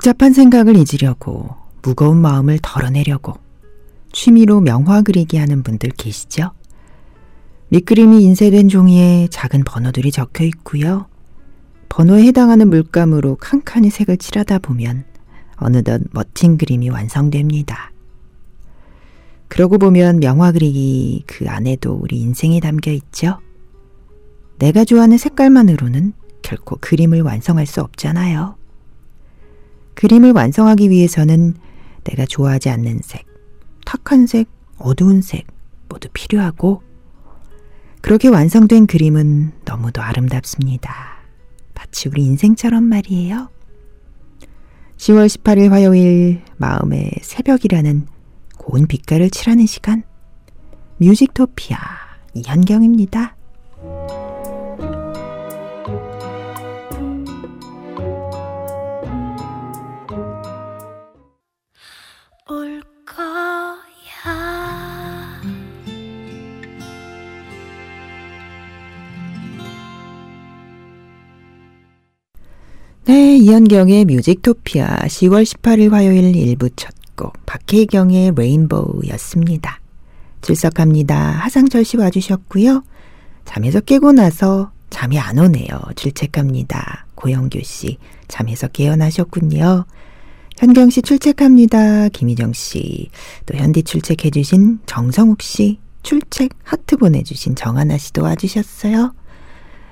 복잡한 생각을 잊으려고 무거운 마음을 덜어내려고 취미로 명화 그리기 하는 분들 계시죠? 밑그림이 인쇄된 종이에 작은 번호들이 적혀 있고요. 번호에 해당하는 물감으로 칸칸이 색을 칠하다 보면 어느덧 멋진 그림이 완성됩니다. 그러고 보면 명화 그리기 그 안에도 우리 인생이 담겨 있죠? 내가 좋아하는 색깔만으로는 결코 그림을 완성할 수 없잖아요. 그림을 완성하기 위해서는 내가 좋아하지 않는 색, 탁한 색, 어두운 색 모두 필요하고 그렇게 완성된 그림은 너무도 아름답습니다. 마치 우리 인생처럼 말이에요. 10월 18일 화요일 마음의 새벽이라는 고운 빛깔을 칠하는 시간 뮤직토피아 이현경입니다. 네, 이현경의 뮤직토피아 10월 18일 화요일 1부 첫 곡 박혜경의 레인보우였습니다. 출석합니다. 하상철 씨 와주셨고요. 잠에서 깨고 나서 잠이 안 오네요. 출첵합니다. 고영규 씨 잠에서 깨어나셨군요. 현경 씨 출첵합니다. 김희정 씨, 또 현디 출첵해주신 정성욱 씨, 출첵 하트 보내주신 정하나 씨도 와주셨어요.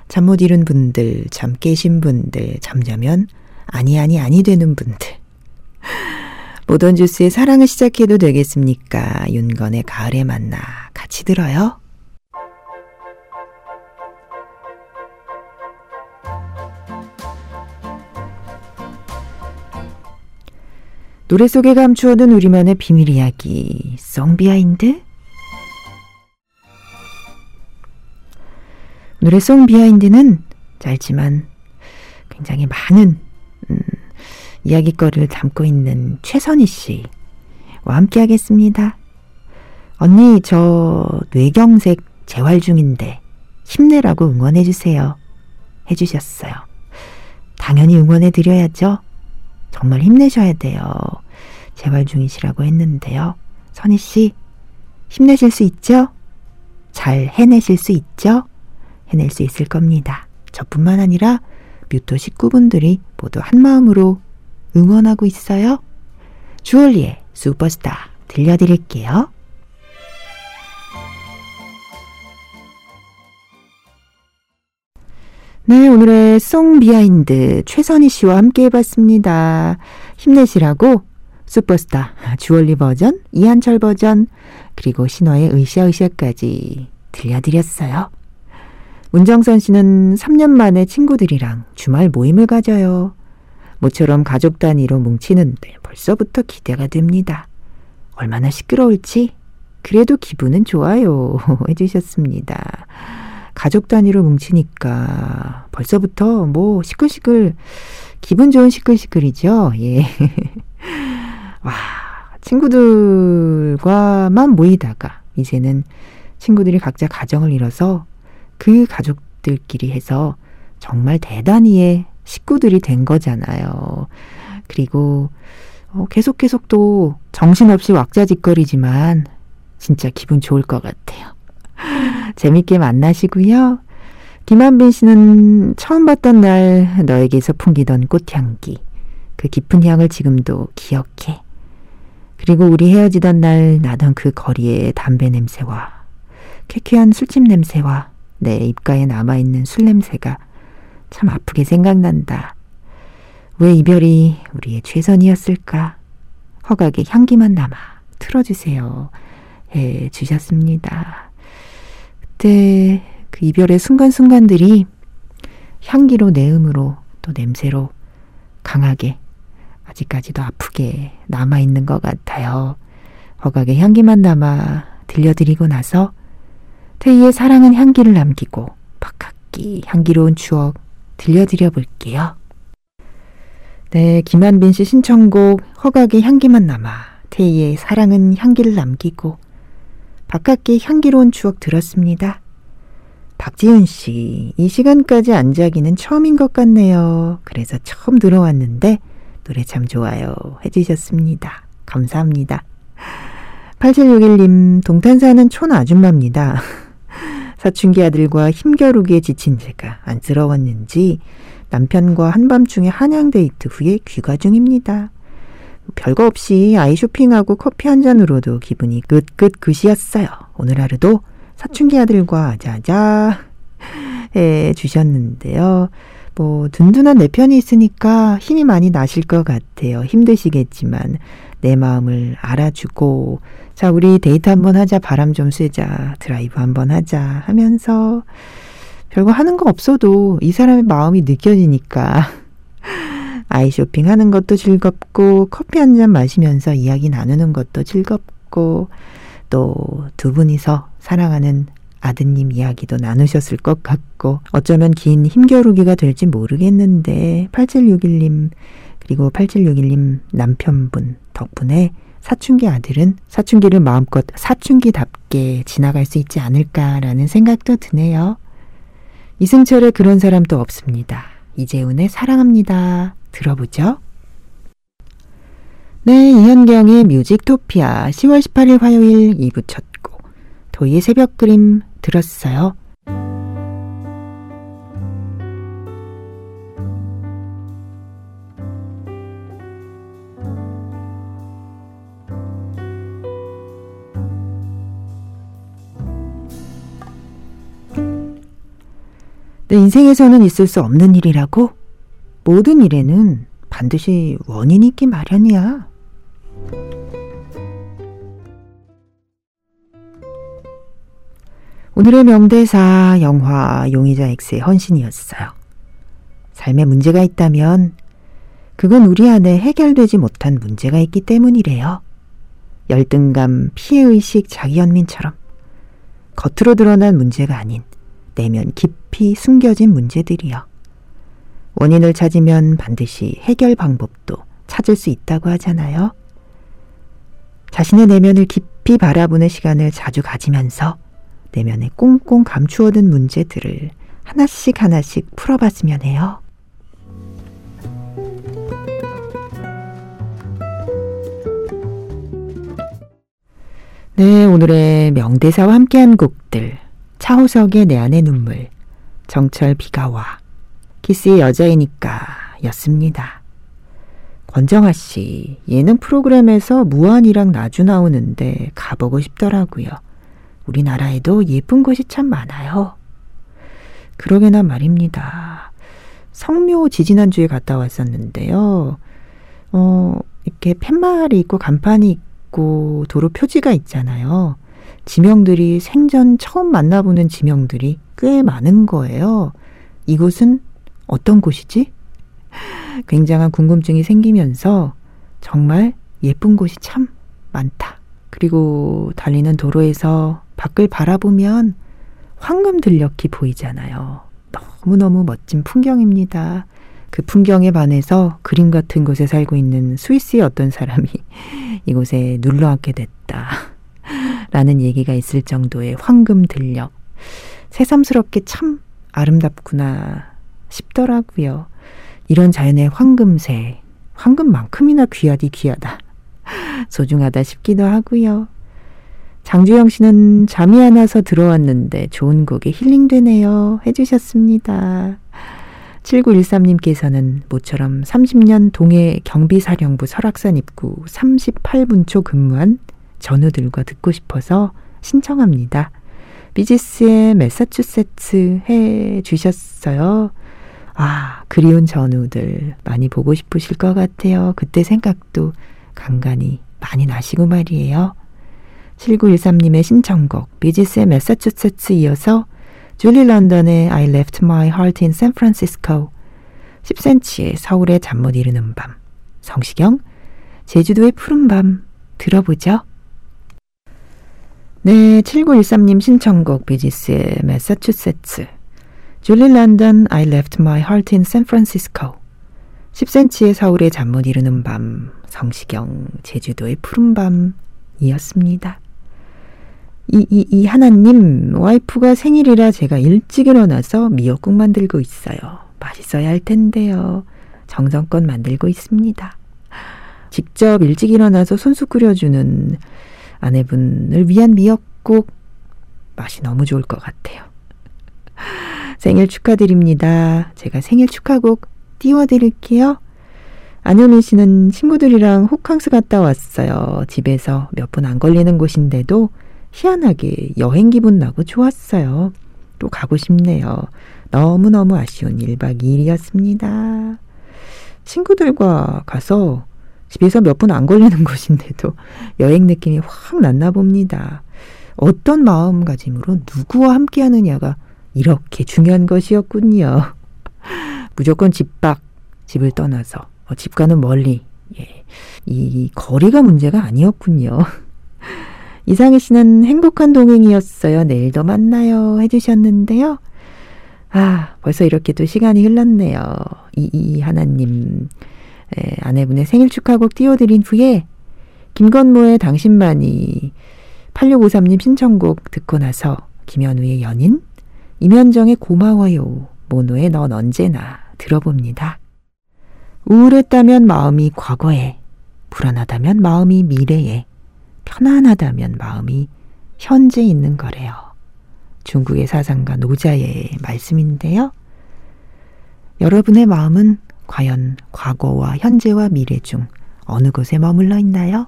잠 못 이룬 분들, 잠 깨신 분들, 잠자면 아니 아니 아니 되는 분들. 모던 주스의 사랑을 시작해도 되겠습니까? 윤건의 가을에 만나 같이 들어요. 노래 속에 감추어둔 우리만의 비밀 이야기, song behind? 노래 song behind는 짧지만 굉장히 많은 음, 이야기거리를 담고 있는 최선희 씨와 함께 하겠습니다. 언니 저 뇌경색 재활 중인데 힘내라고 응원해 주세요. 해주셨어요. 당연히 응원해 드려야죠. 정말 힘내셔야 돼요. 재활 중이시라고 했는데요. 선희 씨 힘내실 수 있죠? 잘 해내실 수 있죠? 해낼 수 있을 겁니다. 저뿐만 아니라 뮤토 식구분들이 모두 한마음으로 응원하고 있어요. 주얼리의 슈퍼스타 들려드릴게요. 네, 오늘의 song behind 최선희 씨와 함께 해봤습니다. 힘내시라고 슈퍼스타 주얼리 버전, 이한철 버전, 그리고 신화의 으쌰으쌰까지 들려드렸어요. 문정선 씨는 3년 만에 친구들이랑 주말 모임을 가져요. 모처럼 가족 단위로 뭉치는데 벌써부터 기대가 됩니다. 얼마나 시끄러울지 그래도 기분은 좋아요 해주셨습니다. 가족 단위로 뭉치니까 벌써부터 뭐 시끌시끌 기분 좋은 시끌시끌이죠. 예. 와 친구들과만 모이다가 이제는 친구들이 각자 가정을 이뤄서 그 가족들끼리 해서 정말 대단히의 식구들이 된 거잖아요. 그리고 어, 계속 계속 또 정신없이 왁자지껄이지만 진짜 기분 좋을 것 같아요. 재밌게 만나시고요. 김한빈 씨는 처음 봤던 날 너에게서 풍기던 꽃향기, 그 깊은 향을 지금도 기억해. 그리고 우리 헤어지던 날 나던 그 거리의 담배 냄새와 쾌쾌한 술집 냄새와 내 입가에 남아있는 술 냄새가 참 아프게 생각난다. 왜 이별이 우리의 최선이었을까? 허각의 향기만 남아 틀어주세요. 해 주셨습니다. 그때 그 이별의 순간순간들이 향기로 내음으로 또 냄새로 강하게 아직까지도 아프게 남아있는 것 같아요. 허각의 향기만 남아 들려드리고 나서 태희의 사랑은 향기를 남기고 박학기 향기로운 추억 들려드려 볼게요. 네, 김한빈 씨 신청곡 허각의 향기만 남아 태희의 사랑은 향기를 남기고 박학기 향기로운 추억 들었습니다. 박지윤 씨, 이 시간까지 안 자기는 처음인 것 같네요. 그래서 처음 들어왔는데 노래 참 좋아요. 해주셨습니다. 감사합니다. 8761님, 동탄 사는 촌 아줌마입니다. 사춘기 아들과 힘겨루기에 지친 제가 안쓰러웠는지 남편과 한밤중에 한양 데이트 후에 귀가 중입니다. 별거 없이 아이 쇼핑하고 커피 한 잔으로도 기분이 끝끝 끝이었어요. 오늘 하루도 사춘기 아들과 아자아자 해 주셨는데요. 뭐 든든한 내 편이 있으니까 힘이 많이 나실 것 같아요. 힘드시겠지만 내 마음을 알아주고 자 우리 데이트 한번 하자. 바람 좀 쐬자. 드라이브 한번 하자. 하면서 별거 하는 거 없어도 이 사람의 마음이 느껴지니까 아이 쇼핑 하는 것도 즐겁고 커피 한 잔 마시면서 이야기 나누는 것도 즐겁고 또 두 분이서 사랑하는 아드님 이야기도 나누셨을 것 같고 어쩌면 긴 힘겨루기가 될지 모르겠는데 8761님 그리고 8761님 남편분 덕분에 사춘기 아들은 사춘기를 마음껏 사춘기답게 지나갈 수 있지 않을까라는 생각도 드네요. 이승철의 그런 사람 도 없습니다. 이재훈의 사랑합니다. 들어보죠. 네, 이현경의 뮤직토피아 10월 18일 화요일 2부 첫 곡. 도희의 새벽 그림 들었어요. 내 인생에서는 있을 수 없는 일이라고? 모든 일에는 반드시 원인이 있기 마련이야. 오늘의 명대사 영화 용의자 X의 헌신이었어요. 삶에 문제가 있다면 그건 우리 안에 해결되지 못한 문제가 있기 때문이래요. 열등감, 피해의식, 자기연민처럼 겉으로 드러난 문제가 아닌 내면 깊이 숨겨진 문제들이요. 원인을 찾으면 반드시 해결 방법도 찾을 수 있다고 하잖아요. 자신의 내면을 깊이 바라보는 시간을 자주 가지면서 내면에 꽁꽁 감추어둔 문제들을 하나씩 하나씩 풀어봤으면 해요. 네, 오늘의 명대사와 함께한 곡들. 차호석의 내 안의 눈물, 정철 비가 와, 키스의 여자이니까 였습니다. 권정아 씨, 예능 프로그램에서 무한이랑 나주 나오는데 가보고 싶더라고요. 우리나라에도 예쁜 곳이 참 많아요. 그러게나 말입니다. 성묘 지지난주에 갔다 왔었는데요. 어, 이렇게 팻말이 있고 간판이 있고 도로 표지가 있잖아요. 지명들이 생전 처음 만나보는 지명들이 꽤 많은 거예요. 이곳은 어떤 곳이지? 굉장한 궁금증이 생기면서 정말 예쁜 곳이 참 많다. 그리고 달리는 도로에서 밖을 바라보면 황금 들녘이 보이잖아요. 너무너무 멋진 풍경입니다. 그 풍경에 반해서 그림 같은 곳에 살고 있는 스위스의 어떤 사람이 이곳에 눌러 앉게 됐다. 라는 얘기가 있을 정도의 황금 들녘. 새삼스럽게 참 아름답구나 싶더라고요. 이런 자연의 황금새, 황금만큼이나 귀하디 귀하다. 소중하다 싶기도 하고요. 장주영 씨는 잠이 안 와서 들어왔는데 좋은 곡에 힐링되네요. 해주셨습니다. 7913님께서는 모처럼 30년 동해 경비사령부 설악산 입구 38분초 근무한 전우들과 듣고 싶어서 신청합니다. 비지스의 메사추세츠 해 주셨어요. 아, 그리운 전우들 많이 보고 싶으실 것 같아요. 그때 생각도 간간히 많이 나시고 말이에요. 7913님의 신청곡 비지스의 메사추세츠 이어서 줄리 런던의 I left my heart in San Francisco 10cm의 서울의 잠 못 이루는 밤 성시경 제주도의 푸른 밤 들어보죠. 네, 7913님 신청곡 비지스의 매사추세츠 줄리 런던 I left my heart in San Francisco 10cm의 서울의 잠 못 이루는 밤 성시경 제주도의 푸른 밤이었습니다. 이, 이, 이 하나님 와이프가 생일이라 제가 일찍 일어나서 미역국 만들고 있어요. 맛있어야 할 텐데요. 정성껏 만들고 있습니다. 직접 일찍 일어나서 손수 끓여주는 아내분을 위한 미역국 맛이 너무 좋을 것 같아요. 생일 축하드립니다. 제가 생일 축하곡 띄워드릴게요. 안효민 씨는 친구들이랑 호캉스 갔다 왔어요. 집에서 몇 분 안 걸리는 곳인데도 희한하게 여행 기분 나고 좋았어요. 또 가고 싶네요. 너무너무 아쉬운 1박 2일이었습니다. 친구들과 가서 집에서 몇 분 안 걸리는 곳인데도 여행 느낌이 확 났나 봅니다. 어떤 마음가짐으로 누구와 함께 하느냐가 이렇게 중요한 것이었군요. 무조건 집 밖, 집을 떠나서, 어, 집과는 멀리, 예. 이 거리가 문제가 아니었군요. 이상희 씨는 행복한 동행이었어요. 내일도 만나요. 해주셨는데요. 아, 벌써 이렇게 또 시간이 흘렀네요. 이이 하나님, 에, 아내분의 생일 축하곡 띄워드린 후에, 김건모의 당신만이 8653님 신청곡 듣고 나서 김현우의 연인, 임현정의 고마워요, 모노의 넌 언제나 들어봅니다. 우울했다면 마음이 과거에, 불안하다면 마음이 미래에, 편안하다면 마음이 현재 있는 거래요. 중국의 사상가 노자의 말씀인데요. 여러분의 마음은 과연 과거와 현재와 미래 중 어느 곳에 머물러 있나요?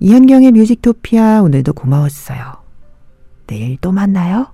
이현경의 뮤직토피아 오늘도 고마웠어요. 내일 또 만나요.